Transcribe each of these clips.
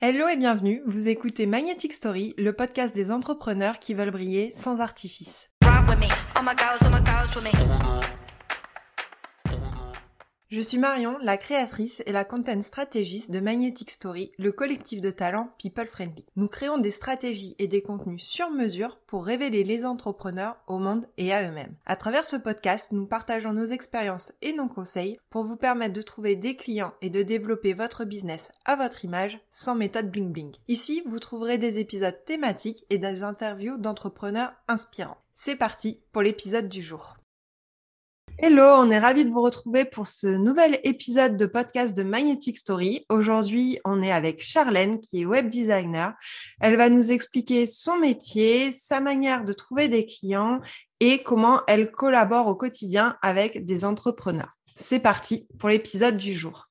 Hello et bienvenue, vous écoutez Magnetic Story, le podcast des entrepreneurs qui veulent briller sans artifice. Je suis Marion, la créatrice et la content stratégiste de Magnetic Story, le collectif de talents People Friendly. Nous créons des stratégies et des contenus sur mesure pour révéler les entrepreneurs au monde et à eux-mêmes. À travers ce podcast, nous partageons nos expériences et nos conseils pour vous permettre de trouver des clients et de développer votre business à votre image sans méthode bling bling. Ici, vous trouverez des épisodes thématiques et des interviews d'entrepreneurs inspirants. C'est parti pour l'épisode du jour. Hello, on est ravis de vous retrouver pour ce nouvel épisode de podcast de Magnetic Story. Aujourd'hui, on est avec Charlène qui est web designer. Elle va nous expliquer son métier, sa manière de trouver des clients et comment elle collabore au quotidien avec des entrepreneurs. C'est parti pour l'épisode du jour.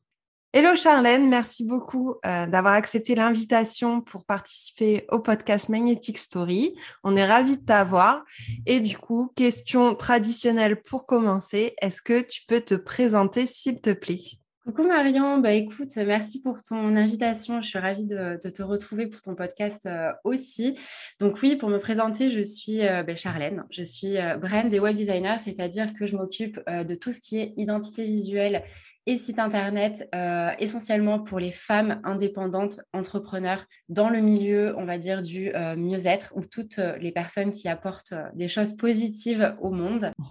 Hello Charlène, merci beaucoup euh, d'avoir accepté l'invitation pour participer au podcast Magnetic Story. On est ravis de t'avoir. Et du coup, question traditionnelle pour commencer, est-ce que tu peux te présenter s'il te plaît? Coucou Marion, bah écoute, merci pour ton invitation. Je suis ravie de, te retrouver pour ton podcast euh, aussi. Donc oui, pour me présenter, je suis euh, bah, Charlène. Je suis brand et web designer, c'est-à-dire que je m'occupe de tout ce qui est identité visuelle et site internet essentiellement pour les femmes indépendantes entrepreneurs dans le milieu, on va dire, du mieux-être ou toutes les personnes qui apportent des choses positives au monde.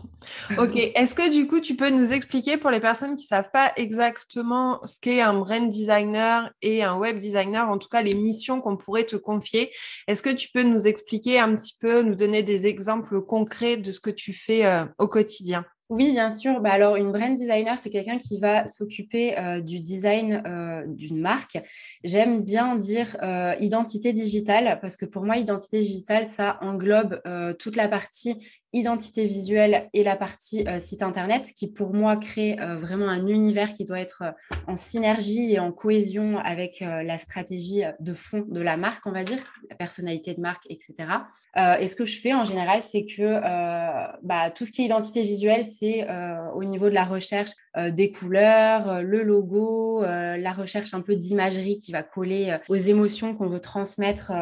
Ok, est-ce que du coup tu peux nous expliquer pour les personnes qui ne savent pas exactement ce qu'est un brand designer et un web designer, en tout cas les missions qu'on pourrait te confier. Est-ce que tu peux nous expliquer un petit peu, nous donner des exemples concrets de ce que tu fais euh, au quotidien? Oui, bien sûr. Bah, alors, une brand designer, c'est quelqu'un qui va s'occuper euh, du design euh, d'une marque. J'aime bien dire identité digitale parce que pour moi, identité digitale, ça englobe toute la partie identité visuelle et la partie euh, site internet qui pour moi crée euh, vraiment un univers qui doit être euh, en synergie et en cohésion avec la stratégie de fond de la marque, on va dire, la personnalité de marque, etc. et ce que je fais en général, c'est que bah, tout ce qui est identité visuelle, c'est au niveau de la recherche des couleurs, le logo, la recherche un peu d'imagerie qui va coller aux émotions qu'on veut transmettre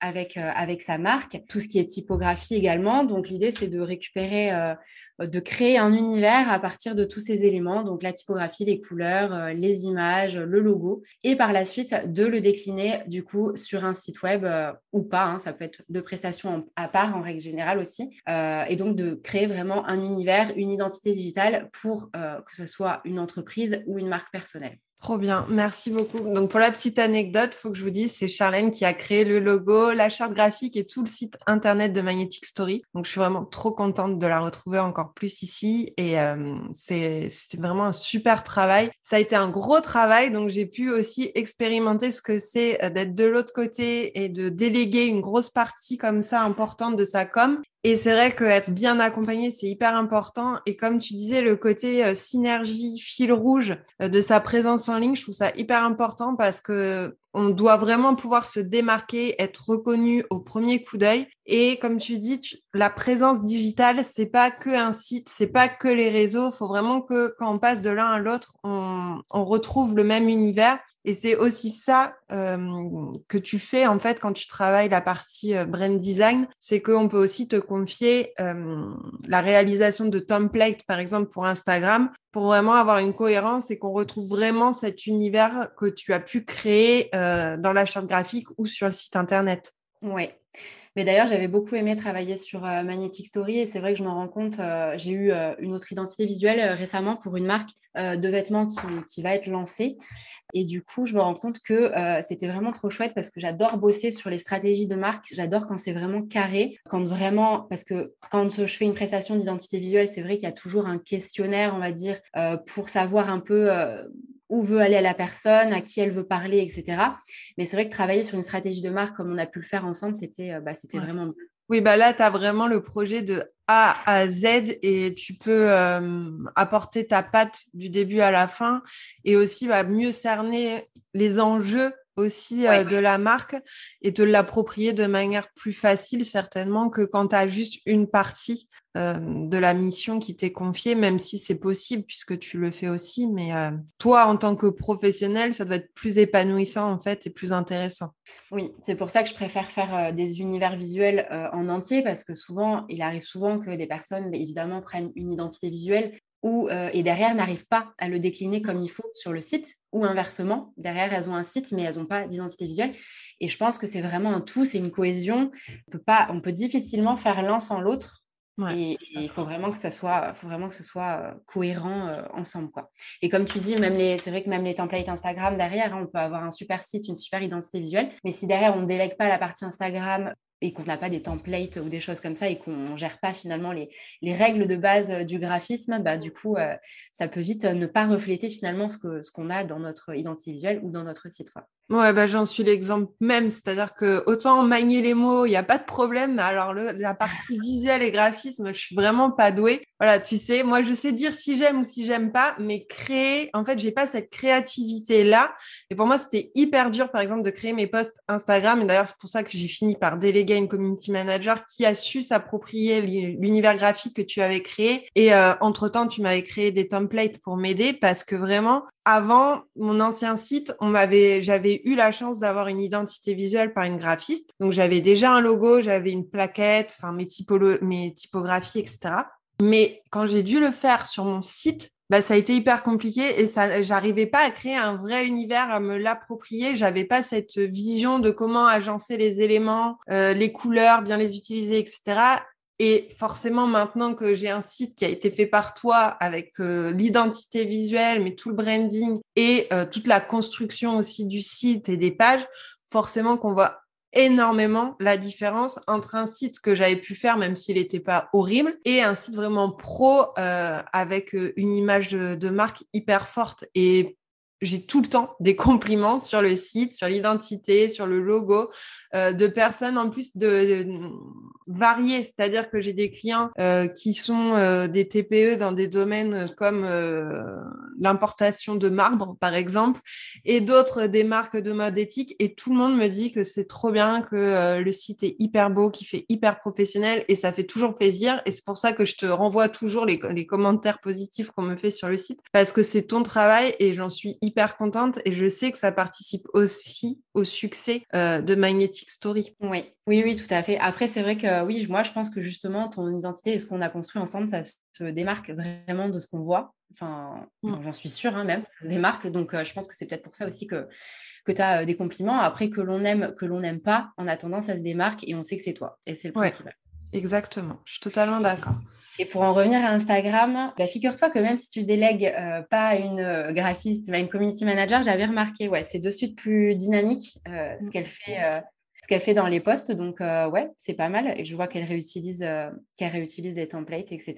avec, avec sa marque, tout ce qui est typographie également. Donc l'idée, c'est de récupérer, euh, de créer un univers à partir de tous ces éléments, donc la typographie, les couleurs, euh, les images, le logo, et par la suite de le décliner du coup sur un site web euh, ou pas, hein, ça peut être de prestations à part en règle générale aussi, et donc de créer vraiment un univers, une identité digitale pour que ce soit une entreprise ou une marque personnelle. Trop bien, merci beaucoup. Donc pour la petite anecdote, faut que je vous dise, c'est Charlène qui a créé le logo, la charte graphique et tout le site internet de Magnetic Story. Donc je suis vraiment trop contente de la retrouver encore plus ici et euh, c'est c'était vraiment un super travail. Ça a été un gros travail, donc j'ai pu aussi expérimenter ce que c'est euh, d'être de l'autre côté et de déléguer une grosse partie comme ça importante de sa com et c'est vrai qu'être bien accompagné, c'est hyper important. Et comme tu disais, le côté euh, synergie, fil rouge euh, de sa présence en ligne, je trouve ça hyper important parce que on doit vraiment pouvoir se démarquer, être reconnu au premier coup d'œil. Et comme tu dis, la présence digitale, c'est pas que un site, c'est pas que les réseaux. Il faut vraiment que quand on passe de l'un à l'autre, on, retrouve le même univers. Et c'est aussi ça euh, que tu fais en fait quand tu travailles la partie euh, brand design, c'est qu'on peut aussi te confier euh, la réalisation de templates par exemple pour Instagram pour vraiment avoir une cohérence et qu'on retrouve vraiment cet univers que tu as pu créer dans la charte graphique ou sur le site internet. Oui, mais d'ailleurs, j'avais beaucoup aimé travailler sur euh, Magnetic Story et c'est vrai que je m'en rends compte. Euh, j'ai eu euh, une autre identité visuelle récemment pour une marque de vêtements qui, va être lancée. Et du coup, je me rends compte que c'était vraiment trop chouette parce que j'adore bosser sur les stratégies de marque. J'adore quand c'est vraiment carré, quand vraiment, parce que quand je fais une prestation d'identité visuelle, c'est vrai qu'il y a toujours un questionnaire, on va dire, pour savoir un peu où veut aller la personne, à qui elle veut parler, etc. Mais c'est vrai que travailler sur une stratégie de marque comme on a pu le faire ensemble, c'était euh, bah, c'était vraiment oui, bah là, tu as vraiment le projet de A à Z et tu peux euh, apporter ta patte du début à la fin et aussi bah, mieux cerner les enjeux aussi euh, de la marque et te l'approprier de manière plus facile certainement que quand tu as juste une partie de la mission qui t'est confiée, même si c'est possible puisque tu le fais aussi. Mais toi, en tant que professionnel, ça doit être plus épanouissant en fait et plus intéressant. Oui, c'est pour ça que je préfère faire des univers visuels en entier parce que souvent, il arrive souvent que des personnes, bah, évidemment, prennent une identité visuelle ou, et derrière n'arrivent pas à le décliner comme il faut sur le site, ou inversement, derrière elles ont un site mais elles n'ont pas d'identité visuelle. Et je pense que c'est vraiment un tout, c'est une cohésion. On peut, pas, on peut difficilement faire l'un sans l'autre. Il faut vraiment que ça soit, faut vraiment que ce soit cohérent ensemble. Et comme tu dis, même les, c'est vrai que même les templates Instagram derrière, hein, on peut avoir un super site, une super identité visuelle, mais si derrière on ne délègue pas la partie Instagram et qu'on n'a pas des templates ou des choses comme ça et qu'on ne gère pas finalement les, les, règles de base euh, du graphisme, bah, du coup, euh, ça peut vite euh, ne pas refléter finalement ce qu'on ce qu'on a dans notre identité visuelle ou dans notre site. Quoi. Ouais, bah, j'en suis l'exemple même, c'est-à-dire que autant manier les mots, il n'y a pas de problème, alors le, la partie visuelle et graphisme, je suis vraiment pas douée. Voilà, tu sais, moi je sais dire si j'aime ou si j'aime pas, mais créer, en fait, j'ai pas cette créativité là. Et pour moi, c'était hyper dur, par exemple, de créer mes posts Instagram. Et d'ailleurs, c'est pour ça que j'ai fini par déléguer une community manager qui a su s'approprier l'univers graphique que tu avais créé. Et euh, entre-temps, tu m'avais créé des templates pour m'aider parce que vraiment, avant mon ancien site, on m'avait, j'avais eu la chance d'avoir une identité visuelle par une graphiste. Donc, j'avais déjà un logo, j'avais une plaquette, enfin, mes, mes typographies, etc. Mais quand j'ai dû le faire sur mon site, bah, ça a été hyper compliqué et ça, j'arrivais pas à créer un vrai univers, à me l'approprier. J'avais pas cette vision de comment agencer les éléments, euh, les couleurs, bien les utiliser, etc. Et forcément, maintenant que j'ai un site qui a été fait par toi avec euh, l'identité visuelle, mais tout le branding et euh, toute la construction aussi du site et des pages, forcément qu'on voit énormément la différence entre un site que j'avais pu faire, même s'il n'était pas horrible, et un site vraiment pro euh, avec euh, une image de, marque hyper forte. Et j'ai tout le temps des compliments sur le site, sur l'identité, sur le logo, euh, de personnes en plus de, variées. C'est-à-dire que j'ai des clients euh, qui sont euh, des TPE dans des domaines comme l'importation de marbre, par exemple, et d'autres des marques de mode éthique. Et tout le monde me dit que c'est trop bien, que le site est hyper beau, qu'il fait hyper professionnel, et ça fait toujours plaisir. Et c'est pour ça que je te renvoie toujours les, les commentaires positifs qu'on me fait sur le site, parce que c'est ton travail et j'en suis hyper contente et je sais que ça participe aussi au succès euh, de Magnetic Story. Oui, oui, oui, tout à fait. Après, c'est vrai que oui, moi, je pense que justement, ton identité et ce qu'on a construit ensemble, ça se démarque vraiment de ce qu'on voit. Enfin, mm. j'en suis sûre hein, même, ça se démarque. Donc, euh, je pense que c'est peut-être pour ça aussi que, que tu as euh, des compliments. Après, que l'on aime, que l'on n'aime pas, en attendant, ça se démarque et on sait que c'est toi. Et c'est le principal. exactement. Je suis totalement d'accord. Et pour en revenir à Instagram, bah, figure-toi que même si tu délègues euh, pas une euh, graphiste, mais une community manager, j'avais remarqué, ouais, c'est de suite plus dynamique euh, ce qu'elle fait, ce qu'elle fait dans les posts. Donc ouais, c'est pas mal. Et je vois qu'elle réutilise, réutilise des templates, etc.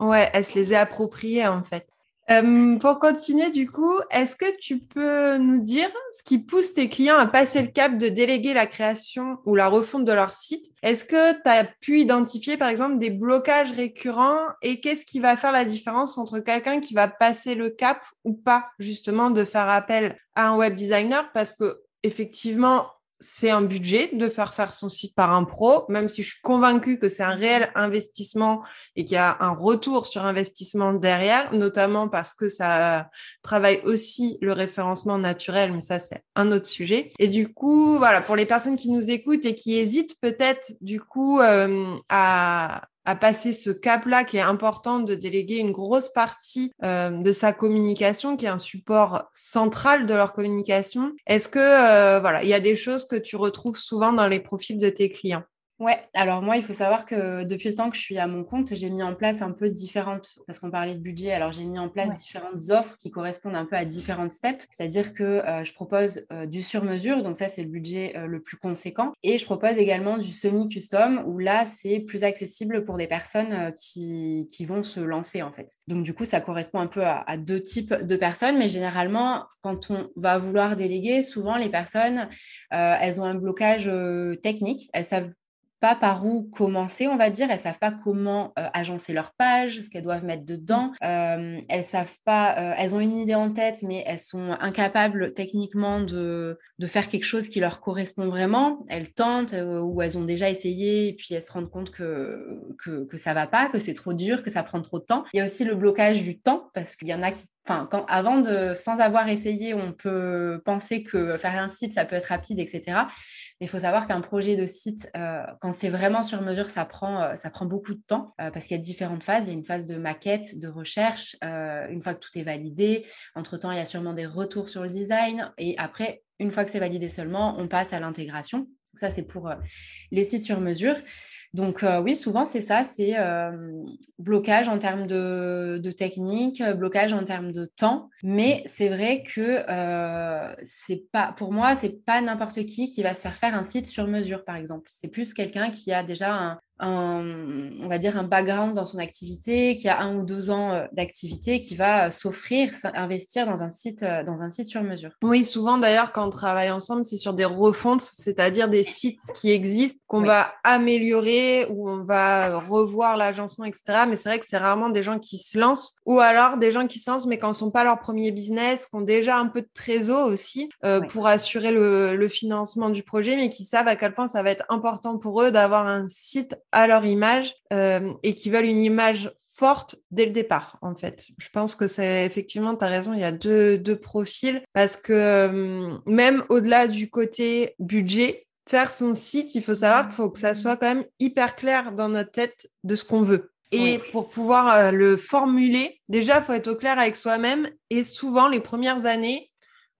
Ouais, elle se les a appropriés en fait. Euh, pour continuer, du coup, est-ce que tu peux nous dire ce qui pousse tes clients à passer le cap de déléguer la création ou la refonte de leur site? Est-ce que tu as pu identifier, par exemple, des blocages récurrents? Et qu'est-ce qui va faire la différence entre quelqu'un qui va passer le cap ou pas, justement, de faire appel à un web designer? Parce que, effectivement, c'est un budget de faire faire son site par un pro, même si je suis convaincue que c'est un réel investissement et qu'il y a un retour sur investissement derrière, notamment parce que ça travaille aussi le référencement naturel, mais ça c'est un autre sujet. Et du coup, voilà, pour les personnes qui nous écoutent et qui hésitent peut-être du coup euh, à à passer ce cap-là qui est important de déléguer une grosse partie euh, de sa communication, qui est un support central de leur communication. Est-ce que euh, voilà, il y a des choses que tu retrouves souvent dans les profils de tes clients? Ouais, alors moi, il faut savoir que depuis le temps que je suis à mon compte, j'ai mis en place un peu différentes, parce qu'on parlait de budget, alors j'ai mis en place différentes offres qui correspondent un peu à différentes steps, c'est-à-dire que euh, je propose euh, du sur-mesure, donc ça c'est le budget euh, le plus conséquent, et je propose également du semi-custom, où là c'est plus accessible pour des personnes qui, qui, vont se lancer en fait. Donc du coup, ça correspond un peu à, à, deux types de personnes, mais généralement, quand on va vouloir déléguer, souvent les personnes, elles ont un blocage technique, elles savent pas par où commencer, on va dire. Elles savent pas comment euh, agencer leur page, ce qu'elles doivent mettre dedans. Euh, elles savent pas, euh, elles ont une idée en tête, mais elles sont incapables techniquement de, de faire quelque chose qui leur correspond vraiment. Elles tentent ou elles ont déjà essayé et puis elles se rendent compte que, que, que ça va pas, que c'est trop dur, que ça prend trop de temps. Il y a aussi le blocage du temps parce qu'il y en a qui Enfin, avant de, sans avoir essayé, on peut penser que faire un site, ça peut être rapide, etc. Mais il faut savoir qu'un projet de site, euh, quand c'est vraiment sur mesure, ça prend, euh, beaucoup de temps euh, parce qu'il y a différentes phases. Il y a une phase de maquette, de recherche. une fois que tout est validé, entre-temps, il y a sûrement des retours sur le design. Et après, une fois que c'est validé seulement, on passe à l'intégration. Ça, c'est pour les sites sur mesure. Donc euh, oui, souvent c'est ça, c'est euh, blocage en termes de, technique, blocage en termes de temps. Mais c'est vrai que euh, c'est pas, pour moi, c'est pas n'importe qui qui va se faire faire un site sur mesure, par exemple. C'est plus quelqu'un qui a déjà un, on va dire, un background dans son activité, qui a un ou deux ans euh, d'activité, qui va euh, s'offrir, investir dans un site, euh, dans un site sur mesure. Oui, souvent d'ailleurs, quand on travaille ensemble, c'est sur des refontes, c'est-à-dire des sites qui existent, qu'on va améliorer, ou on va revoir l'agencement, etc. Mais c'est vrai que c'est rarement des gens qui se lancent, ou alors des gens qui se lancent, mais quand ne sont pas leur premier business, qui ont déjà un peu de trésor aussi pour assurer le, le financement du projet, mais qui savent à quel point ça va être important pour eux d'avoir un site à leur image euh, et qui veulent une image forte dès le départ, en fait. Je pense que c'est effectivement, tu as raison, il y a deux, deux profils parce que euh, même au-delà du côté budget, faire son site, il faut savoir qu'il faut que ça soit quand même hyper clair dans notre tête de ce qu'on veut. Et pour pouvoir euh, le formuler, déjà, il faut être au clair avec soi-même. Et souvent, les premières années,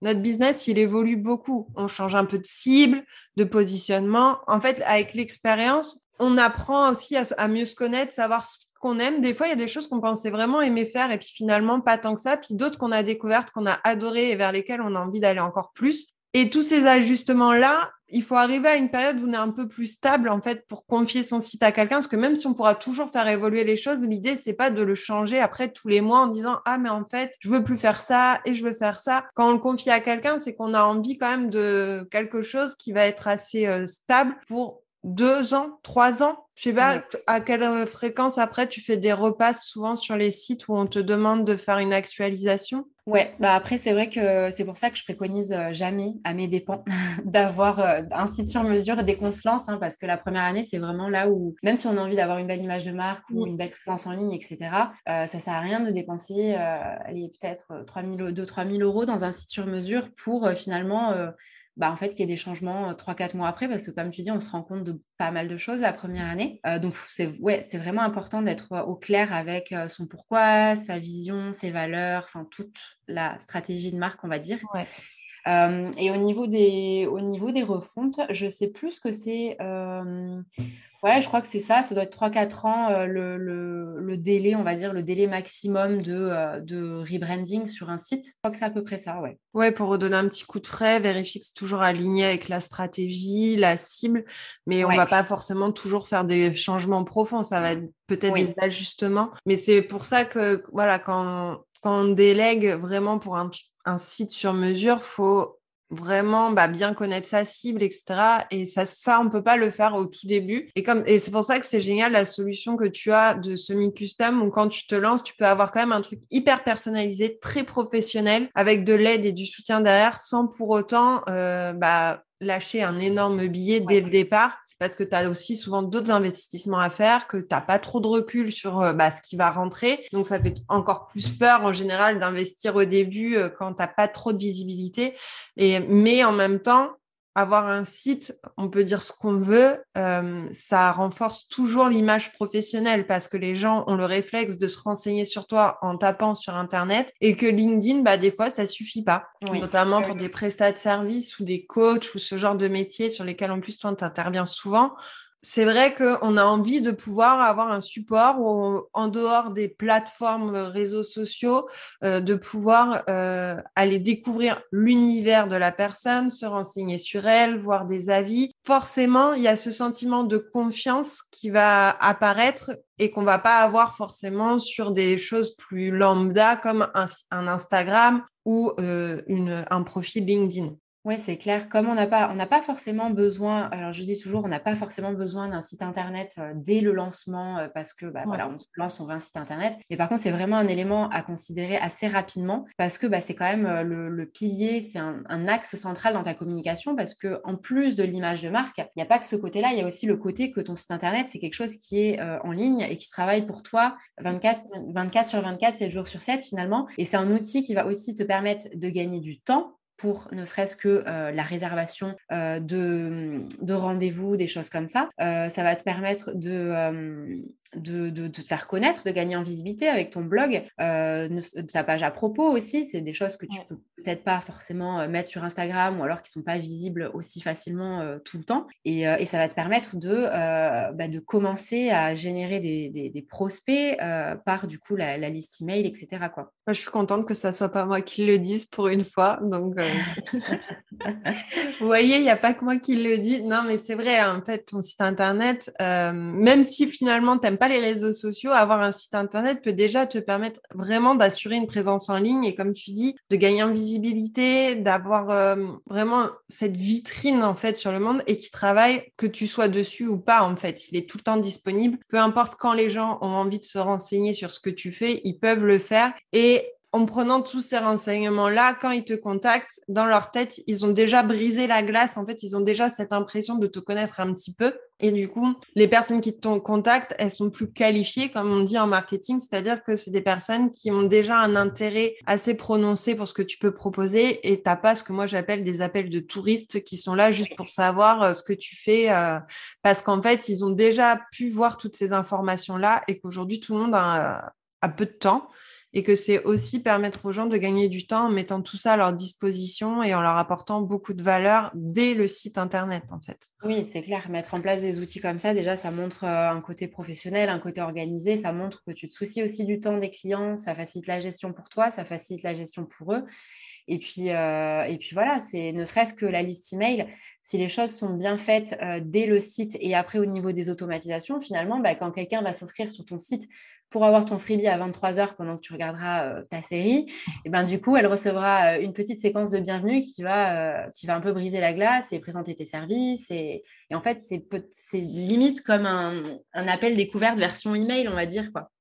notre business, il évolue beaucoup. On change un peu de cible, de positionnement. En fait, avec l'expérience, on apprend aussi à, mieux se connaître, savoir ce qu'on aime. Des fois, il y a des choses qu'on pensait vraiment aimer faire et puis finalement pas tant que ça. Puis d'autres qu'on a découvertes, qu'on a adorées et vers lesquelles on a envie d'aller encore plus. Et tous ces ajustements-là, il faut arriver à une période où on est un peu plus stable en fait pour confier son site à quelqu'un parce que même si on pourra toujours faire évoluer les choses, l'idée c'est pas de le changer après tous les mois en disant ah mais en fait je veux plus faire ça et je veux faire ça. Quand on le confie à quelqu'un, c'est qu'on a envie quand même de quelque chose qui va être assez euh, stable pour deux ans, trois ans? Je sais pas à quelle euh, fréquence après tu fais des repasses souvent sur les sites où on te demande de faire une actualisation? Ouais, bah après c'est vrai que c'est pour ça que je préconise euh, jamais à mes dépens d'avoir euh, un site sur mesure dès qu'on se lance, hein, parce que la première année c'est vraiment là où même si on a envie d'avoir une belle image de marque ou une belle présence en ligne, etc. ça sert à rien de dépenser peut-être 2-3 000 euros dans un site sur mesure pour finalement bah, en fait, qu'il y ait des changements 3-4 mois après, parce que comme tu dis, on se rend compte de pas mal de choses la première année. donc, c'est ouais, vraiment important d'être au clair avec son pourquoi, sa vision, ses valeurs, enfin, toute la stratégie de marque, on va dire. Et au niveau, des, au niveau des refontes, je sais plus que c'est Ouais, je crois que c'est ça. Ça doit être 3-4 ans euh, le, le, délai, on va dire, le délai maximum de, euh, de rebranding sur un site. Je crois que c'est à peu près ça, ouais. Ouais, pour redonner un petit coup de frais, vérifier que c'est toujours aligné avec la stratégie, la cible, mais on ne va pas forcément toujours faire des changements profonds. Ça va être peut-être des ajustements. Mais c'est pour ça que, voilà, quand, quand on délègue vraiment pour un, un site sur mesure, faut vraiment bah, bien connaître sa cible, etc. Et ça, ça, on peut pas le faire au tout début. Et comme, et c'est pour ça que c'est génial la solution que tu as de semi-custom où quand tu te lances, tu peux avoir quand même un truc hyper personnalisé, très professionnel, avec de l'aide et du soutien derrière, sans pour autant euh, bah, lâcher un énorme billet dès le départ parce que tu as aussi souvent d'autres investissements à faire, que tu n'as pas trop de recul sur euh, bah, ce qui va rentrer. Donc, ça fait encore plus peur en général d'investir au début euh, quand tu n'as pas trop de visibilité. Et, mais en même temps, avoir un site, on peut dire ce qu'on veut, euh, ça renforce toujours l'image professionnelle parce que les gens ont le réflexe de se renseigner sur toi en tapant sur Internet et que LinkedIn, bah, des fois, ça suffit pas. Notamment pour des prestats de services ou des coachs ou ce genre de métiers sur lesquels en plus toi, tu interviens souvent c'est vrai qu'on a envie de pouvoir avoir un support en dehors des plateformes réseaux sociaux, euh, de pouvoir euh, aller découvrir l'univers de la personne, se renseigner sur elle, voir des avis. Forcément, il y a ce sentiment de confiance qui va apparaître et qu'on va pas avoir forcément sur des choses plus lambda comme un, Instagram ou euh, un profil LinkedIn. Oui, c'est clair. Comme on n'a pas, on n'a pas forcément besoin, alors je dis toujours, on n'a pas forcément besoin d'un site internet euh, dès le lancement euh, parce que bah, voilà, on se lance, on veut un site internet. Mais par contre, c'est vraiment un élément à considérer assez rapidement parce que bah, c'est quand même euh, le, pilier, c'est un, axe central dans ta communication parce que en plus de l'image de marque, il n'y a pas que ce côté-là, il y a aussi le côté que ton site internet, c'est quelque chose qui est en ligne et qui travaille pour toi 24, 24 sur 24, 7 jours sur 7 finalement. Et c'est un outil qui va aussi te permettre de gagner du temps ne serait-ce que euh, la réservation euh, de, de rendez-vous, des choses comme ça. Euh, ça va te permettre de, de, te faire connaître, de gagner en visibilité avec ton blog, ta page à propos aussi. C'est des choses que tu peux peut-être pas forcément mettre sur Instagram ou alors qui sont pas visibles aussi facilement tout le temps. Et, ça va te permettre de, bah, de commencer à générer des, prospects par du coup la, liste email, etc. Quoi. je suis contente que ça soit pas moi qui le dise pour une fois. Donc, Vous voyez, il n'y a pas que moi qui le dis. Non, mais c'est vrai, en fait, ton site internet, euh, même si finalement tu n'aimes les réseaux sociaux, avoir un site internet peut déjà te permettre vraiment d'assurer une présence en ligne et, comme tu dis, de gagner en visibilité, d'avoir euh, vraiment cette vitrine en fait sur le monde et qui travaille, que tu sois dessus ou pas, en fait. Il est tout le temps disponible. Peu importe quand les gens ont envie de se renseigner sur ce que tu fais, ils peuvent le faire. Et en prenant tous ces renseignements-là, quand ils te contactent, dans leur tête, ils ont déjà brisé la glace. En fait, ils ont déjà cette impression de te connaître un petit peu. Et du coup, les personnes qui te contactent, elles sont plus qualifiées, comme on dit en marketing, c'est-à-dire que c'est des personnes qui ont déjà un intérêt assez prononcé pour ce que tu peux proposer et t'as pas ce que moi j'appelle des appels de touristes qui sont là juste pour savoir euh, ce que tu fais, euh, parce qu'en fait, ils ont déjà pu voir toutes ces informations-là et qu'aujourd'hui, tout le monde a, a peu de temps et que c'est aussi permettre aux gens de gagner du temps en mettant tout ça à leur disposition et en leur apportant beaucoup de valeur dès le site internet en fait. Oui, c'est clair. Mettre en place des outils comme ça, déjà, ça montre euh, un côté professionnel, un côté organisé. Ça montre que tu te soucies aussi du temps des clients. Ça facilite la gestion pour toi, ça facilite la gestion pour eux. Et puis, euh, et puis voilà, c'est ne serait-ce que la liste email. Si les choses sont bien faites euh, dès le site et après au niveau des automatisations, finalement, bah, quand quelqu'un va s'inscrire sur ton site pour avoir ton freebie à 23h pendant que tu regarderas euh, ta série, et ben du coup, elle recevra une petite séquence de bienvenue qui va, qui va un peu briser la glace et présenter tes services. Et, et en fait, c'est limite comme un, un, appel découverte version email, on va dire. quoi.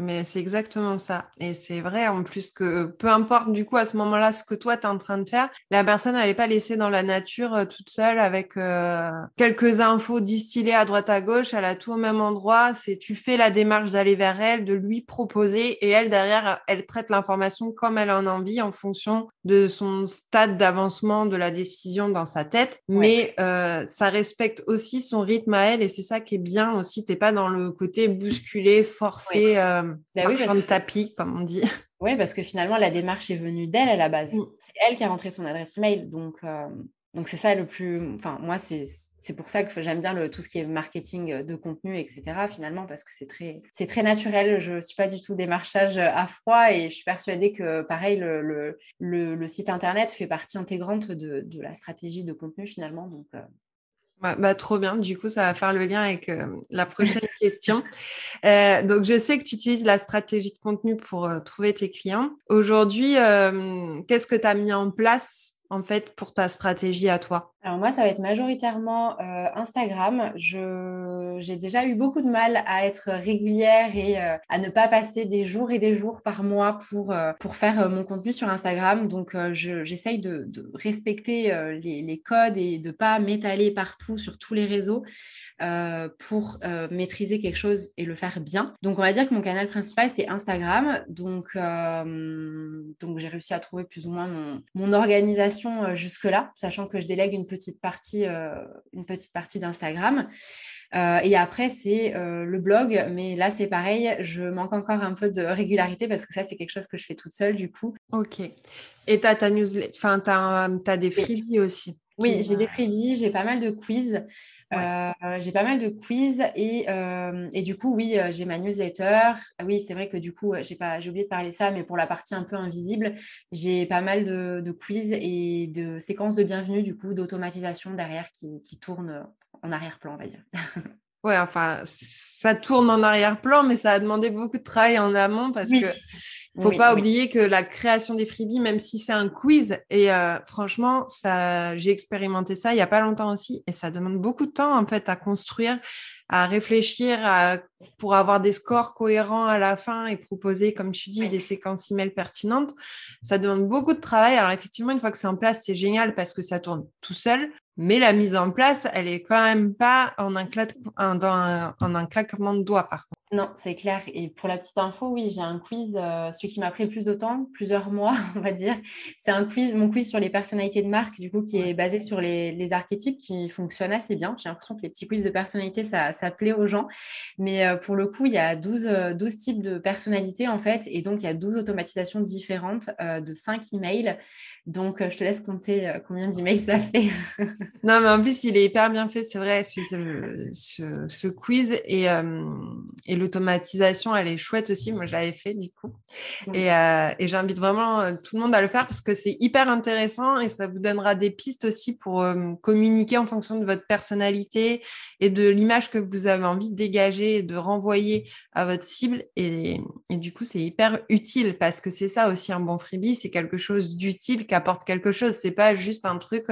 Mais c'est exactement ça. Et c'est vrai en plus que peu importe du coup à ce moment-là ce que toi tu es en train de faire, la personne elle n'est pas laissée dans la nature euh, toute seule avec euh, quelques infos distillées à droite à gauche, elle a tout au même endroit. C'est tu fais la démarche d'aller vers elle, de lui proposer et elle derrière elle traite l'information comme elle en a envie en fonction de son stade d'avancement de la décision dans sa tête. Mais euh, ça respecte aussi son rythme à elle et c'est ça qui est bien aussi. T'es pas dans le côté bousculé, forcé euh, bah de tapis, comme on dit. Oui, parce que finalement, la démarche est venue d'elle à la base. Mm. C'est elle qui a rentré son adresse email. Donc, euh, donc c'est ça le plus. Enfin, moi, c'est pour ça que j'aime bien le, tout ce qui est marketing de contenu, etc. Finalement, parce que c'est très, très naturel. Je ne suis pas du tout démarchage à froid et je suis persuadée que, pareil, le, le, le, site internet fait partie intégrante de, de, la stratégie de contenu finalement. Donc, euh, bah, trop bien. Du coup, ça va faire le lien avec euh, la prochaine question. Euh, donc, je sais que tu utilises la stratégie de contenu pour euh, trouver tes clients. Aujourd'hui, qu'est-ce que tu as mis en place en fait pour ta stratégie à toi? Alors moi, ça va être majoritairement Instagram. J'ai déjà eu beaucoup de mal à être régulière et euh, à ne pas passer des jours et des jours par mois pour, euh, pour faire mon contenu sur Instagram. Donc j'essaye de, respecter les, codes et de pas m'étaler partout sur tous les réseaux pour maîtriser quelque chose et le faire bien. Donc on va dire que mon canal principal, c'est Instagram. Donc, donc j'ai réussi à trouver plus ou moins mon, organisation jusque-là, sachant que je délègue une petite partie, euh, une petite partie d'Instagram. Euh, et après, c'est euh, le blog, mais là, c'est pareil, je manque encore un peu de régularité parce que ça, c'est quelque chose que je fais toute seule du coup. Ok. Et tu as ta newsletter, enfin, tu as, des freebies aussi. Oui, j'ai des freebies, j'ai pas mal de quiz. Euh, j'ai pas mal de quiz et, euh, et du coup, oui, euh, j'ai ma newsletter. Oui, c'est vrai que du coup, j'ai pas, j'ai oublié de parler de ça, mais pour la partie un peu invisible, j'ai pas mal de, de, quiz et de séquences de bienvenue, du coup, d'automatisation derrière qui, qui tournent en arrière-plan, on va dire. ouais, enfin, ça tourne en arrière-plan, mais ça a demandé beaucoup de travail en amont parce que Faut pas oublier que la création des freebies, même si c'est un quiz, et euh, franchement, ça, j'ai expérimenté ça il y a pas longtemps aussi, et ça demande beaucoup de temps en fait à construire, à réfléchir, à, pour avoir des scores cohérents à la fin et proposer, comme tu dis, des séquences email pertinentes. Ça demande beaucoup de travail. Alors effectivement, une fois que c'est en place, c'est génial parce que ça tourne tout seul. Mais la mise en place, elle est quand même pas en un, en un claquement de doigts, par contre. Non, c'est clair. Et pour la petite info, oui, j'ai un quiz, euh, celui qui m'a pris le plus de temps, plusieurs mois, on va dire. C'est un quiz, mon quiz sur les personnalités de marque, du coup, qui est basé sur les, archétypes, qui fonctionne assez bien. J'ai l'impression que les petits quiz de personnalité, ça, ça plaît aux gens. Mais euh, pour le coup, il y a 12, 12 euh, types de personnalités, en fait. Et donc, il y a 12 automatisations différentes de 5 emails. Donc, je te laisse compter combien d'emails ça fait. non, mais en plus, il est hyper bien fait, c'est vrai, ce, ce, ce, quiz. Et, et l'automatisation, elle est chouette aussi. Moi, je l'avais fait du coup. Euh, et, j'invite vraiment euh, tout le monde à le faire parce que c'est hyper intéressant et ça vous donnera des pistes aussi pour euh, communiquer en fonction de votre personnalité et de l'image que vous avez envie de dégager et de renvoyer à votre cible. Et, du coup, c'est hyper utile parce que c'est ça aussi un bon freebie, c'est quelque chose d'utile qui apporte quelque chose. C'est pas juste un truc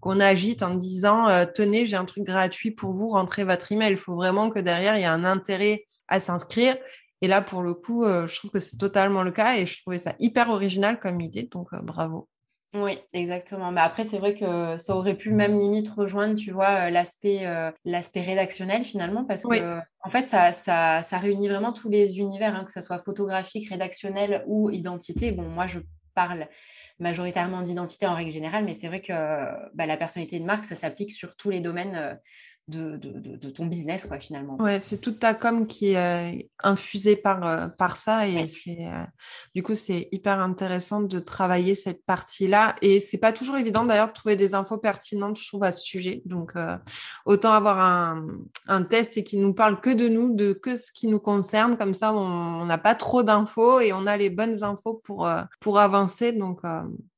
qu'on agite en disant tenez, j'ai un truc gratuit pour vous, rentrez votre email. Il faut vraiment que derrière, il y ait un intérêt à s'inscrire. Et là, pour le coup, euh, je trouve que c'est totalement le cas et je trouvais ça hyper original comme idée. Donc, euh, bravo. Oui, exactement. Mais après, c'est vrai que ça aurait pu même limite rejoindre, tu vois, euh, l'aspect l'aspect rédactionnel finalement, parce que en fait, ça, ça, ça, réunit vraiment tous les univers, hein, que ce soit photographique, rédactionnel ou identité. Bon, moi, je parle majoritairement d'identité en règle générale, mais c'est vrai que bah, la personnalité de marque, ça s'applique sur tous les domaines de, de, ton business, quoi, finalement. Ouais, c'est toute ta com qui est infusée par, euh, par ça. Et c'est, euh, du coup, c'est hyper intéressant de travailler cette partie-là. Et c'est pas toujours évident, d'ailleurs, de trouver des infos pertinentes, je trouve, à ce sujet. Donc, euh, autant avoir un, un, test et qui nous parle que de nous, de que ce qui nous concerne. Comme ça, on n'a pas trop d'infos et on a les bonnes infos pour, pour avancer. Donc,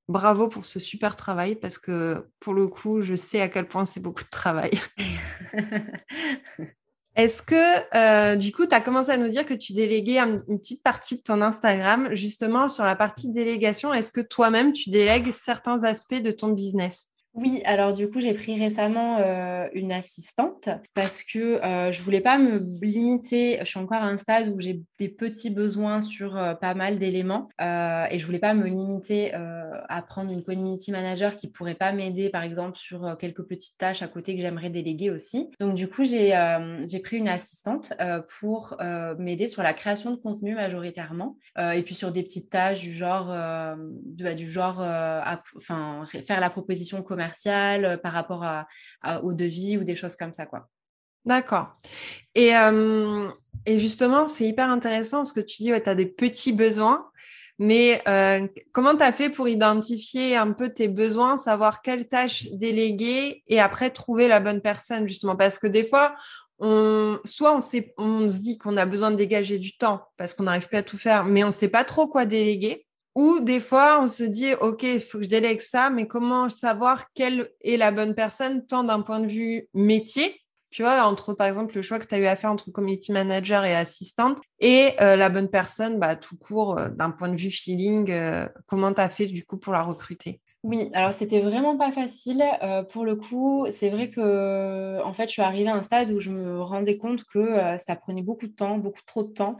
bravo pour ce super travail parce que pour le coup, je sais à quel point c'est beaucoup de travail. Est-ce que, euh, du coup, tu as commencé à nous dire que tu déléguais une petite partie de ton Instagram, justement sur la partie délégation. Est-ce que toi-même, tu délègues certains aspects de ton business? Oui, alors du coup, j'ai pris récemment euh, une assistante parce que euh, je voulais pas me limiter. Je suis encore à un stade où j'ai des petits besoins sur euh, pas mal d'éléments et je voulais pas me limiter à prendre une community manager qui pourrait pas m'aider, par exemple, sur quelques petites tâches à côté que j'aimerais déléguer aussi. Donc du coup, j'ai pris une assistante pour m'aider sur la création de contenu majoritairement et puis sur des petites tâches du genre, du genre, enfin, faire la proposition commerciale euh, par rapport à, au devis ou des choses comme ça, quoi. D'accord. Et, euh, justement, c'est hyper intéressant parce que tu dis, ouais, tu as des petits besoins, mais euh, comment tu as fait pour identifier un peu tes besoins, savoir quelles tâches déléguer et après trouver la bonne personne, justement? Parce que des fois, on, soit on, on se dit qu'on a besoin de dégager du temps parce qu'on n'arrive plus à tout faire, mais on ne sait pas trop quoi déléguer. Ou des fois, on se dit, OK, faut que je délègue ça, mais comment savoir quelle est la bonne personne, tant d'un point de vue métier, tu vois, entre par exemple le choix que tu as eu à faire entre community manager et assistante, et euh, la bonne personne, bah, tout court, euh, d'un point de vue feeling, euh, comment tu as fait du coup pour la recruter? Oui, alors c'était vraiment pas facile. Pour le coup, c'est vrai que en fait, je suis arrivée à un stade où je me rendais compte que ça prenait beaucoup de temps, beaucoup trop de temps,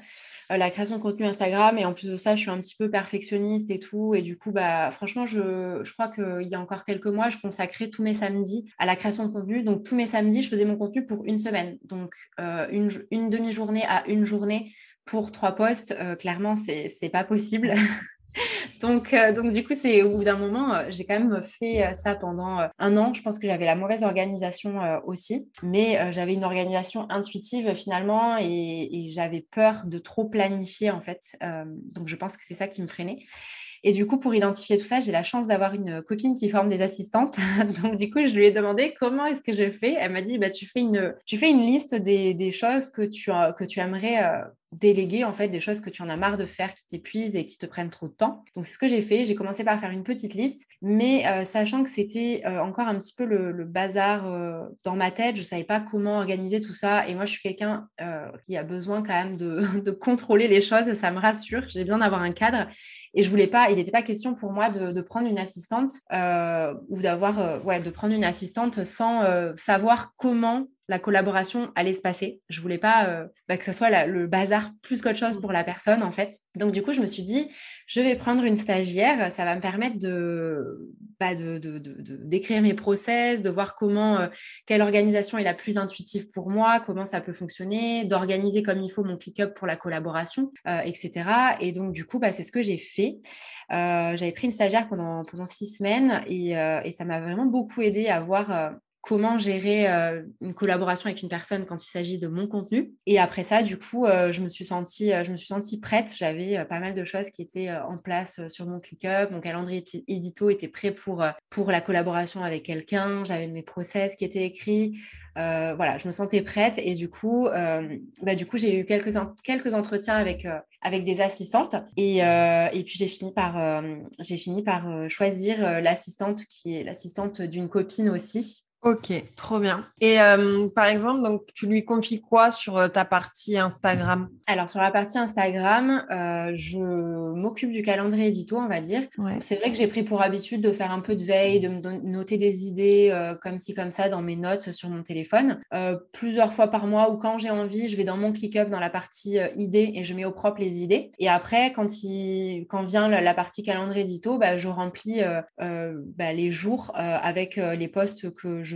la création de contenu Instagram. Et en plus de ça, je suis un petit peu perfectionniste et tout. Et du coup, bah, franchement, je, je crois qu'il y a encore quelques mois, je consacrais tous mes samedis à la création de contenu. Donc, tous mes samedis, je faisais mon contenu pour une semaine. Donc, une, une demi-journée à une journée pour trois postes. clairement, c'est pas possible. donc, euh, donc, du coup, c'est au bout d'un moment, euh, j'ai quand même fait euh, ça pendant un an. Je pense que j'avais la mauvaise organisation aussi, mais j'avais une organisation intuitive finalement et, j'avais peur de trop planifier en fait. donc, je pense que c'est ça qui me freinait. Et du coup, pour identifier tout ça, j'ai la chance d'avoir une copine qui forme des assistantes. Donc, du coup, je lui ai demandé comment est-ce que je fais. Elle m'a dit, bah, tu, fais une, tu fais une liste des, des choses que tu, que tu aimerais déléguer en fait des choses que tu en as marre de faire, qui t'épuisent et qui te prennent trop de temps. Donc c'est ce que j'ai fait. J'ai commencé par faire une petite liste, mais euh, sachant que c'était euh, encore un petit peu le, bazar euh, dans ma tête, je savais pas comment organiser tout ça. Et moi, je suis quelqu'un qui a besoin quand même de, de, contrôler les choses. Ça me rassure. J'ai besoin d'avoir un cadre. Et je voulais pas. Il n'était pas question pour moi de, de prendre une assistante ou d'avoir ouais de prendre une assistante sans savoir comment la collaboration allait se passer. Je voulais pas euh, bah, que ce soit le bazar plus qu'autre chose pour la personne en fait. Donc du coup, je me suis dit, je vais prendre une stagiaire, ça va me permettre de bah, d'écrire mes process, de voir comment euh, quelle organisation est la plus intuitive pour moi, comment ça peut fonctionner, d'organiser comme il faut mon click-up pour la collaboration, euh, etc. Et donc du coup, bah, c'est ce que j'ai fait. j'avais pris une stagiaire pendant pendant six semaines et, et ça m'a vraiment beaucoup aidé à voir comment gérer euh, une collaboration avec une personne quand il s'agit de mon contenu. Et après ça, du coup, euh, je me suis sentie, euh, je me suis sentie prête. J'avais pas mal de choses qui étaient en place sur mon ClickUp. Mon calendrier édito était prêt pour, pour la collaboration avec quelqu'un. J'avais mes process qui étaient écrits. voilà, je me sentais prête et du coup, bah, du coup, j'ai eu quelques, quelques entretiens avec, avec des assistantes et, et puis j'ai fini par, j'ai fini par choisir l'assistante qui est l'assistante d'une copine aussi. Ok, trop bien. Et euh, par exemple, donc tu lui confies quoi sur euh, ta partie Instagram? Alors sur la partie Instagram, euh, je m'occupe du calendrier édito, on va dire. C'est vrai que j'ai pris pour habitude de faire un peu de veille, de me noter des idées comme ci comme ça dans mes notes sur mon téléphone. plusieurs fois par mois ou quand j'ai envie, je vais dans mon ClickUp dans la partie idées et je mets au propre les idées. Et après, quand il quand vient la, partie calendrier édito, bah, je remplis bah, les jours avec les posts que je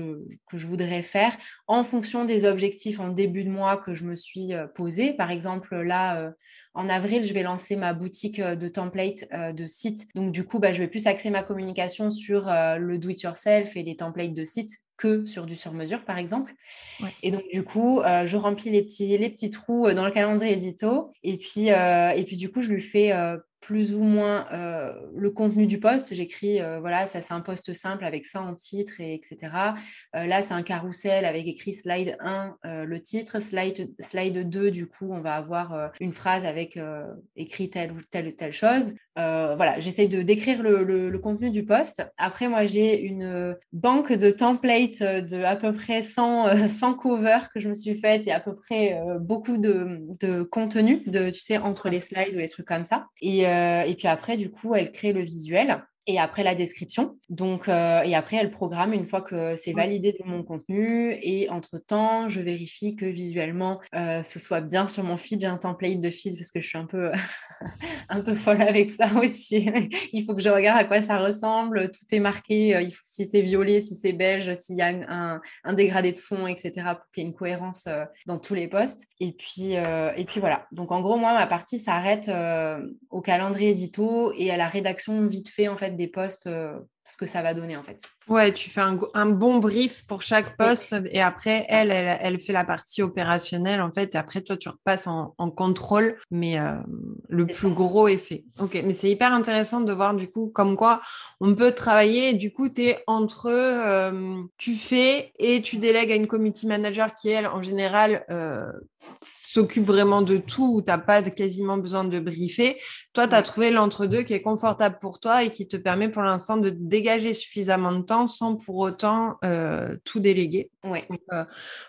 que je voudrais faire en fonction des objectifs en début de mois que je me suis euh, posé. Par exemple, là, euh, en avril, je vais lancer ma boutique euh, de templates de sites. Donc, du coup, bah, je vais plus axer ma communication sur le do-it-yourself et les templates de sites que sur du sur-mesure, par exemple. Et donc, du coup, je remplis les petits, les petits trous dans le calendrier édito. Et puis, et puis du coup, je lui fais plus ou moins euh, le contenu du poste. J'écris, euh, voilà, ça c'est un poste simple avec ça en titre, et etc. Euh, là, c'est un carrousel avec écrit slide 1, le titre, slide, slide 2, du coup, on va avoir une phrase avec écrit telle ou telle ou telle chose. voilà, j'essaie de décrire le, contenu du poste. Après, moi, j'ai une banque de templates de à peu près 100, 100 covers que je me suis faite et à peu près beaucoup de, de contenu, de, tu sais, entre les slides ou les trucs comme ça. Euh, et puis après, du coup, elle crée le visuel et après la description. Donc, euh, et après, elle programme une fois que c'est validé de mon contenu. Et entre-temps, je vérifie que visuellement, euh, ce soit bien sur mon feed. J'ai un template de feed parce que je suis un peu, un peu folle avec ça aussi. il faut que je regarde à quoi ça ressemble. Tout est marqué. Euh, il faut, si c'est violet, si c'est beige, s'il y a un, un, dégradé de fond, etc. pour qu'il y ait une cohérence dans tous les postes. Et puis, et puis voilà. Donc, en gros, moi, ma partie s'arrête au calendrier édito et à la rédaction vite fait, en fait, des postes, euh, ce que ça va donner en fait. Ouais, tu fais un, bon brief pour chaque poste et après, elle, elle, fait la partie opérationnelle en fait. Et après, toi, tu repasses en, contrôle, mais euh, le plus gros est fait. Ok, mais c'est hyper intéressant de voir du coup comme quoi on peut travailler. du coup, tu es entre euh, tu fais et tu délègues à une community manager qui, elle, en général, s'occupe vraiment de tout, où tu n'as pas quasiment besoin de briefer. Toi, tu as trouvé l'entre-deux qui est confortable pour toi et qui te permet pour l'instant de dégager suffisamment de temps sans pour autant euh, tout déléguer. Oui. Euh,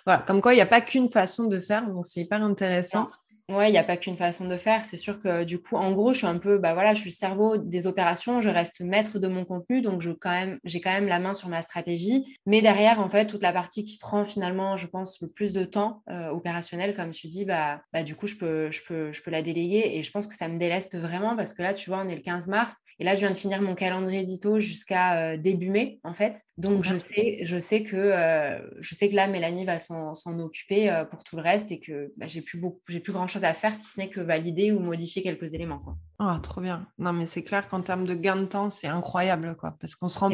voilà, comme quoi il n'y a pas qu'une façon de faire, donc c'est hyper intéressant. Ouais, il n'y a pas qu'une façon de faire. C'est sûr que du coup, en gros, je suis un peu, bah voilà, je suis le cerveau des opérations, je reste maître de mon contenu, donc je quand même, j'ai quand même la main sur ma stratégie. Mais derrière, en fait, toute la partie qui prend finalement, je pense, le plus de temps euh, opérationnel, comme tu dis, bah, bah du coup, je peux, je peux, je peux la déléguer et je pense que ça me déleste vraiment parce que là, tu vois, on est le 15 mars et là, je viens de finir mon calendrier édito jusqu'à euh, début mai, en fait. Donc, je sais, je sais que, euh, je sais que là, Mélanie va s'en occuper pour tout le reste et que bah, j'ai plus beaucoup, j'ai plus grand chose à faire si ce n'est que valider ou modifier quelques éléments. Quoi. Ah, trop bien. Non, mais c'est clair qu'en termes de gain de temps, c'est incroyable, quoi, parce qu'on se rend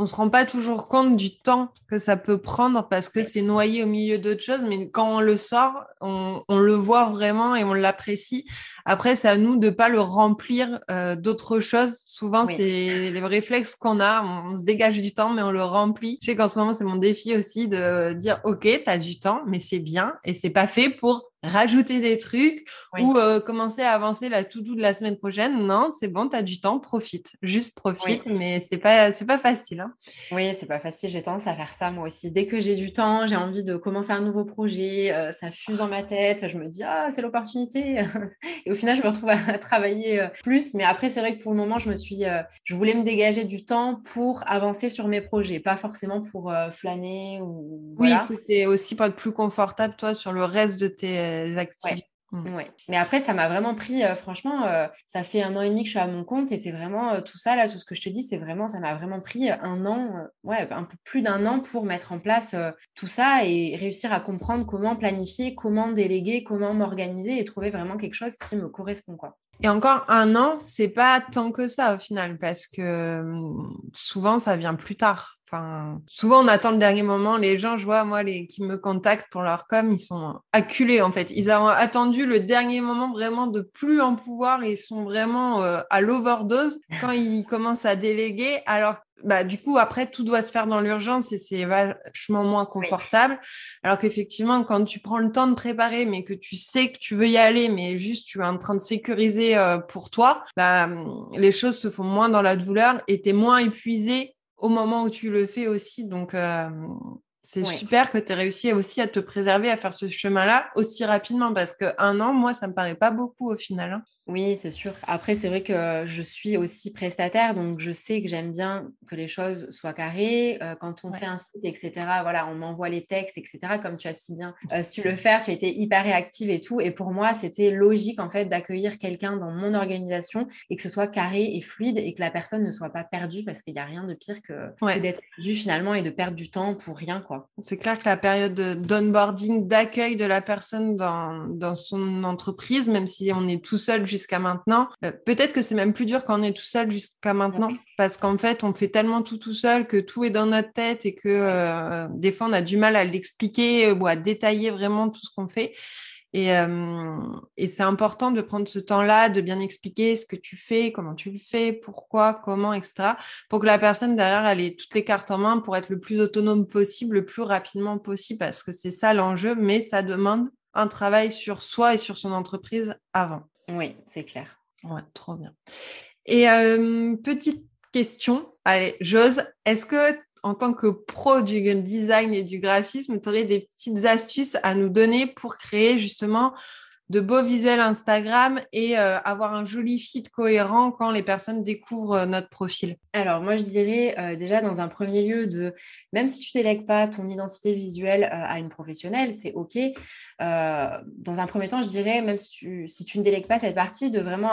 on se rend pas toujours compte du temps que ça peut prendre parce que c'est noyé au milieu d'autres choses, mais quand on le sort, on, le voit vraiment et on l'apprécie. Après, c'est à nous de pas le remplir euh, d'autres choses. Souvent, c'est les réflexes qu'on a, on, se dégage du temps, mais on le remplit. Je sais qu'en ce moment, c'est mon défi aussi de dire, OK, tu as du temps, mais c'est bien et c'est pas fait pour rajouter des trucs ou euh, commencer à avancer la tout doux de la semaine prochaine. Non, c'est bon, tu as du temps, profite. Juste profite, mais c'est pas, c'est pas facile. Hein. Oui, c'est pas facile. J'ai tendance à faire ça moi aussi. Dès que j'ai du temps, j'ai envie de commencer un nouveau projet, euh, ça fuse dans ma tête. Je me dis, ah, c'est l'opportunité. Et au final, je me retrouve à travailler euh, plus. Mais après, c'est vrai que pour le moment, je me suis, je voulais me dégager du temps pour avancer sur mes projets, pas forcément pour flâner ou. Oui, c'était aussi pas plus confortable, toi, sur le reste de tes Mmh. Ouais. Mais après, ça m'a vraiment pris, euh, franchement, euh, ça fait un an et demi que je suis à mon compte et c'est vraiment euh, tout ça, là, tout ce que je te dis, c'est vraiment, ça m'a vraiment pris un an, ouais, un peu plus d'un an pour mettre en place tout ça et réussir à comprendre comment planifier, comment déléguer, comment m'organiser et trouver vraiment quelque chose qui me correspond, quoi. Et encore un an, c'est pas tant que ça au final, parce que mmh, souvent ça vient plus tard. Enfin, souvent, on attend le dernier moment. Les gens, je vois, moi, les qui me contactent pour leur com, ils sont acculés, en fait. Ils ont attendu le dernier moment vraiment de plus en pouvoir. Ils sont vraiment euh, à l'overdose quand ils commencent à déléguer. Alors, bah, du coup, après, tout doit se faire dans l'urgence et c'est vachement moins confortable. Alors qu'effectivement, quand tu prends le temps de préparer, mais que tu sais que tu veux y aller, mais juste tu es en train de sécuriser euh, pour toi, bah, les choses se font moins dans la douleur et tu es moins épuisé au moment où tu le fais aussi. Donc, euh, c'est super que tu aies réussi aussi à te préserver, à faire ce chemin-là aussi rapidement parce qu'un an, moi, ça me paraît pas beaucoup au final. Hein. Oui, c'est sûr. Après, c'est vrai que je suis aussi prestataire, donc je sais que j'aime bien que les choses soient carrées. Euh, quand on fait un site, etc., voilà, on m'envoie les textes, etc., comme tu as si bien euh, su le faire, tu as été hyper réactive et tout. Et pour moi, c'était logique, en fait, d'accueillir quelqu'un dans mon organisation et que ce soit carré et fluide et que la personne ne soit pas perdue parce qu'il n'y a rien de pire que, d'être perdue finalement et de perdre du temps pour rien, quoi. C'est clair que la période d'onboarding, d'accueil de la personne dans, dans son entreprise, même si on est tout seul juste jusqu'à maintenant. Euh, peut-être que c'est même plus dur quand on est tout seul jusqu'à maintenant, parce qu'en fait, on fait tellement tout tout seul que tout est dans notre tête et que euh, des fois, on a du mal à l'expliquer euh, ou à détailler vraiment tout ce qu'on fait. Et, et c'est important de prendre ce temps-là, de bien expliquer ce que tu fais, comment tu le fais, pourquoi, comment, etc. Pour que la personne derrière, elle ait toutes les cartes en main pour être le plus autonome possible, le plus rapidement possible, parce que c'est ça l'enjeu, mais ça demande un travail sur soi et sur son entreprise avant. Oui, c'est clair. Ouais, trop bien. Et euh, petite question, allez, j'ose, est-ce que en tant que pro du design et du graphisme, tu aurais des petites astuces à nous donner pour créer justement de beaux visuels Instagram et euh, avoir un joli feed cohérent quand les personnes découvrent euh, notre profil Alors moi je dirais euh, déjà dans un premier lieu de même si tu délègues pas ton identité visuelle à une professionnelle, c'est ok. dans un premier temps, je dirais même si tu, si tu ne délègues pas cette partie, de vraiment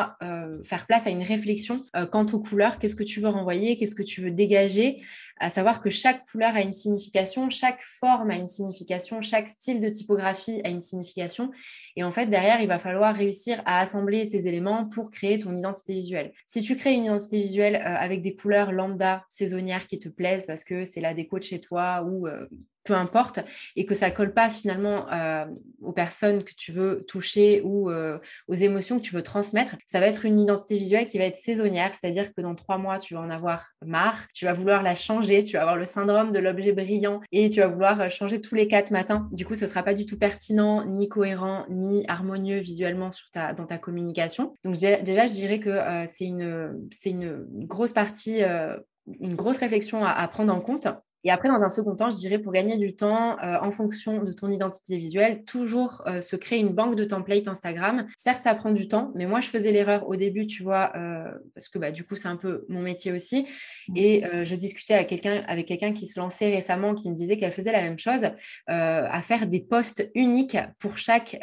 faire place à une réflexion quant aux couleurs, qu'est-ce que tu veux renvoyer, qu'est-ce que tu veux dégager, à savoir que chaque couleur a une signification, chaque forme a une signification, chaque style de typographie a une signification. Et en fait, derrière, il va falloir réussir à assembler ces éléments pour créer ton identité visuelle. Si tu crées une identité visuelle euh, avec des couleurs lambda, saisonnières qui te plaisent parce que c'est la déco de chez toi ou euh, peu importe, et que ça colle pas finalement euh, aux personnes que tu veux toucher ou euh, aux émotions que tu veux transmettre, ça va être une identité visuelle qui va être saisonnière, c'est-à-dire que dans trois mois, tu vas en avoir marre, tu vas vouloir la changer, tu vas avoir le syndrome de l'objet brillant et tu vas vouloir changer tous les quatre matins. Du coup, ce sera pas du tout pertinent, ni cohérent, ni harmonieux visuellement dans ta communication. Donc déjà, je dirais que euh, c'est une, grosse partie une grosse réflexion à, prendre en compte. Et après, dans un second temps, je dirais pour gagner du temps euh, en fonction de ton identité visuelle, toujours euh, se créer une banque de templates Instagram. Certes, ça prend du temps, mais moi, je faisais l'erreur au début, tu vois, euh, parce que bah, du coup, c'est un peu mon métier aussi. Mmh. Et je discutais avec quelqu'un avec quelqu'un qui se lançait récemment, qui me disait qu'elle faisait la même chose, à faire des posts uniques pour chaque,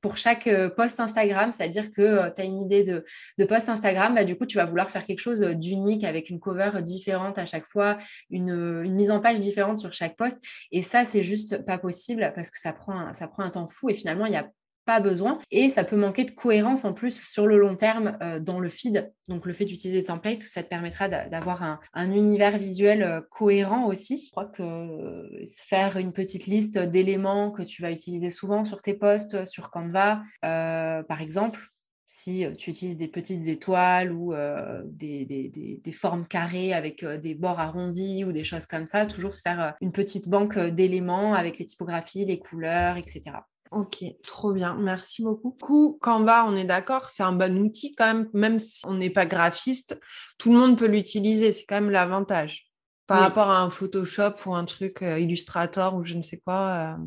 pour chaque post Instagram. C'est-à-dire que tu as une idée de, de post Instagram, bah, du coup, tu vas vouloir faire quelque chose d'unique avec une cover différente à chaque fois, une, une mise en page différentes sur chaque poste. Et ça, c'est juste pas possible parce que ça prend un, ça prend un temps fou et finalement, il n'y a pas besoin. Et ça peut manquer de cohérence en plus sur le long terme euh, dans le feed. Donc le fait d'utiliser des templates, ça te permettra d'avoir un, univers visuel euh, cohérent aussi. Je crois que euh, faire une petite liste d'éléments que tu vas utiliser souvent sur tes posts, sur Canva, par exemple, si tu utilises des petites étoiles ou euh, des, formes carrées avec euh, des bords arrondis ou des choses comme ça, toujours se faire une petite banque d'éléments avec les typographies, les couleurs, etc. Ok, trop bien. Merci beaucoup. Coup, Canva, on est d'accord, c'est un bon outil quand même, même si on n'est pas graphiste, tout le monde peut l'utiliser. C'est quand même l'avantage par rapport à un Photoshop ou un truc Illustrator ou je ne sais quoi.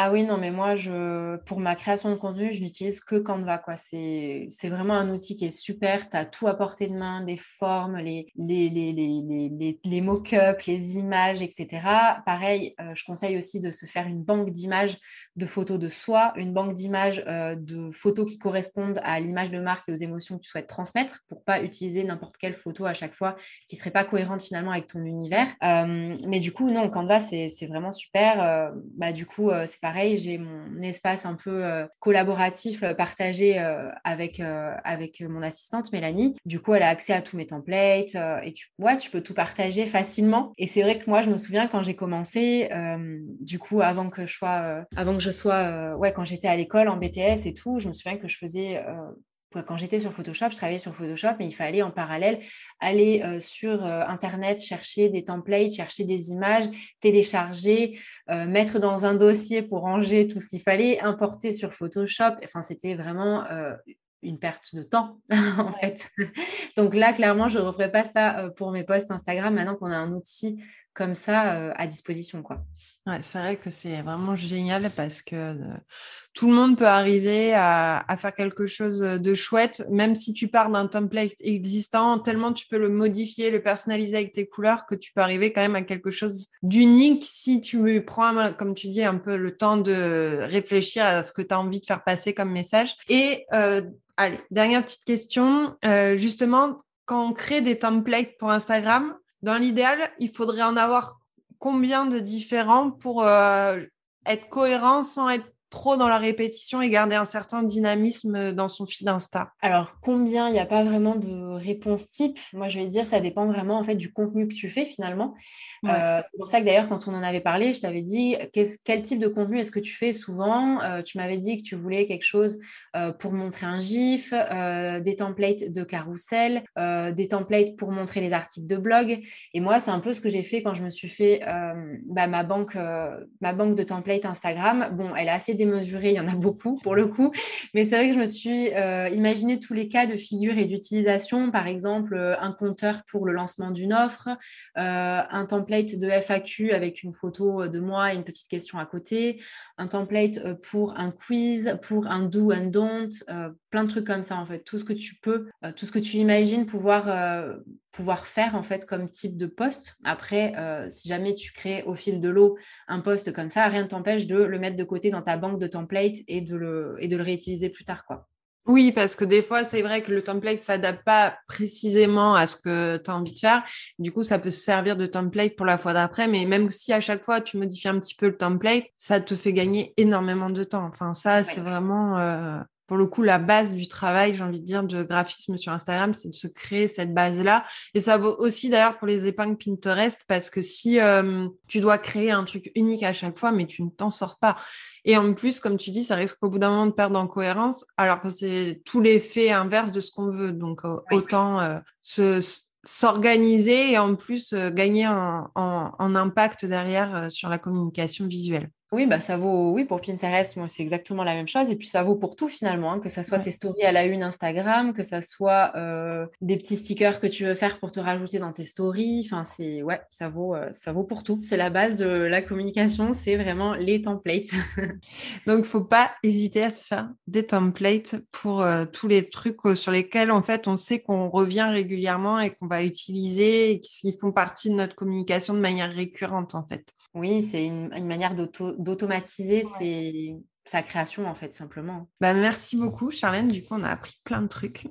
Ah oui, non, mais moi, je, pour ma création de contenu, je n'utilise que Canva. Quoi. C'est, c'est vraiment un outil qui est super. Tu as tout à portée de main, des formes, les, les, les, les, les, mock-ups, les images, etc. Pareil, euh, je conseille aussi de se faire une banque d'images de photos de soi, une banque d'images euh, de photos qui correspondent à l'image de marque et aux émotions que tu souhaites transmettre pour pas utiliser n'importe quelle photo à chaque fois qui serait pas cohérente finalement avec ton univers. Euh, mais du coup, non, Canva, c'est, c'est vraiment super. bah, du coup, c'est pareil, j'ai mon espace un peu euh, collaboratif euh, partagé euh, avec, avec mon assistante Mélanie. Du coup, elle a accès à tous mes templates et tu, tu peux tout partager facilement. Et c'est vrai que moi, je me souviens quand j'ai commencé, du coup, avant que je sois, avant que je sois, ouais, quand j'étais à l'école en BTS et tout, je me souviens que je faisais quand j'étais sur Photoshop, je travaillais sur Photoshop, mais il fallait en parallèle aller euh, sur euh, Internet, chercher des templates, chercher des images, télécharger, euh, mettre dans un dossier pour ranger tout ce qu'il fallait, importer sur Photoshop. Enfin, c'était vraiment une perte de temps, en fait. Donc là, clairement, je ne referai pas ça pour mes posts Instagram maintenant qu'on a un outil comme ça à disposition, quoi. C'est vrai que c'est vraiment génial parce que tout le monde peut arriver à, faire quelque chose de chouette, même si tu pars d'un template existant, tellement tu peux le modifier, le personnaliser avec tes couleurs que tu peux arriver quand même à quelque chose d'unique si tu prends, comme tu dis, un peu le temps de réfléchir à ce que tu as envie de faire passer comme message. Et euh, allez, dernière petite question, euh, justement, quand on crée des templates pour Instagram, dans l'idéal, il faudrait en avoir combien de différents pour euh, être cohérent sans être trop dans la répétition et garder un certain dynamisme dans son fil Insta Alors, combien Il n'y a pas vraiment de réponse type? Moi, je vais dire, ça dépend vraiment en fait du contenu que tu fais finalement. Euh, c'est pour ça que d'ailleurs, quand on en avait parlé, je t'avais dit quel type de contenu est-ce que tu fais souvent? Euh, Tu m'avais dit que tu voulais quelque chose euh, pour montrer un GIF, des templates de carrousel, des templates pour montrer les articles de blog. Et moi, c'est un peu ce que j'ai fait quand je me suis fait bah, ma, banque, ma banque de templates Instagram. Bon, elle est assez démesuré, il y en a beaucoup pour le coup, mais c'est vrai que je me suis euh, imaginé tous les cas de figure et d'utilisation, par exemple euh, un compteur pour le lancement d'une offre, euh, un template de FAQ avec une photo de moi et une petite question à côté, un template pour un quiz, pour un do and don't, plein de trucs comme ça en fait, tout ce que tu peux, tout ce que tu imagines pouvoir pouvoir faire en fait comme type de poste. Après, euh, si jamais tu crées au fil de l'eau un poste comme ça, rien ne t'empêche de le mettre de côté dans ta banque de templates et de le, et de le réutiliser plus tard. quoi. Oui, parce que des fois, c'est vrai que le template ne s'adapte pas précisément à ce que tu as envie de faire. Du coup, ça peut se servir de template pour la fois d'après, mais même si à chaque fois tu modifies un petit peu le template, ça te fait gagner énormément de temps. Enfin, ça, c'est vraiment euh, pour le coup, la base du travail, j'ai envie de dire, de graphisme sur Instagram, c'est de se créer cette base-là. Et ça vaut aussi d'ailleurs pour les épingles Pinterest, parce que si euh, tu dois créer un truc unique à chaque fois, mais tu ne t'en sors pas. Et en plus, comme tu dis, ça risque au bout d'un moment de perdre en cohérence, alors que c'est tout l'effet inverse de ce qu'on veut. Donc, euh, autant euh, se s'organiser et en plus gagner en, en, impact derrière sur la communication visuelle. Oui, bah ça vaut, oui, pour Pinterest, moi, c'est exactement la même chose. Et puis, ça vaut pour tout finalement, hein, que ça soit tes stories à la une Instagram, que ça soit euh, des petits stickers que tu veux faire pour te rajouter dans tes stories. Enfin, c'est, ouais, ça vaut, euh, ça vaut pour tout. C'est la base de la communication, c'est vraiment les templates. Donc, faut pas hésiter à se faire des templates pour euh, tous les trucs sur lesquels, en fait, on sait qu'on revient régulièrement et qu'on va utiliser et qui font partie de notre communication de manière récurrente, en fait. Oui, c'est une, manière d'automatiser sa création, en fait, simplement. Bah, merci beaucoup, Charlène. Du coup, on a appris plein de trucs.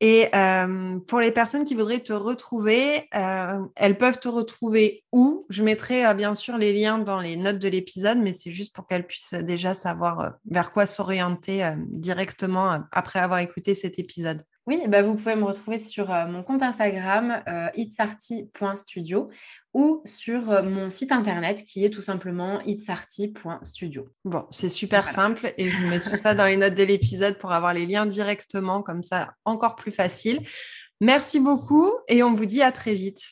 Et euh, pour les personnes qui voudraient te retrouver, euh, elles peuvent te retrouver où? Je mettrai euh, bien sûr les liens dans les notes de l'épisode, mais c'est juste pour qu'elles puissent déjà savoir vers quoi s'orienter directement après avoir écouté cet épisode. Oui, bah vous pouvez me retrouver sur euh, mon compte Instagram euh, itsarty.studio ou sur euh, mon site internet qui est tout simplement itsarty.studio. Bon, c'est super simple et je vous mets tout ça dans les notes de l'épisode pour avoir les liens directement, comme ça encore plus facile. Merci beaucoup et on vous dit à très vite.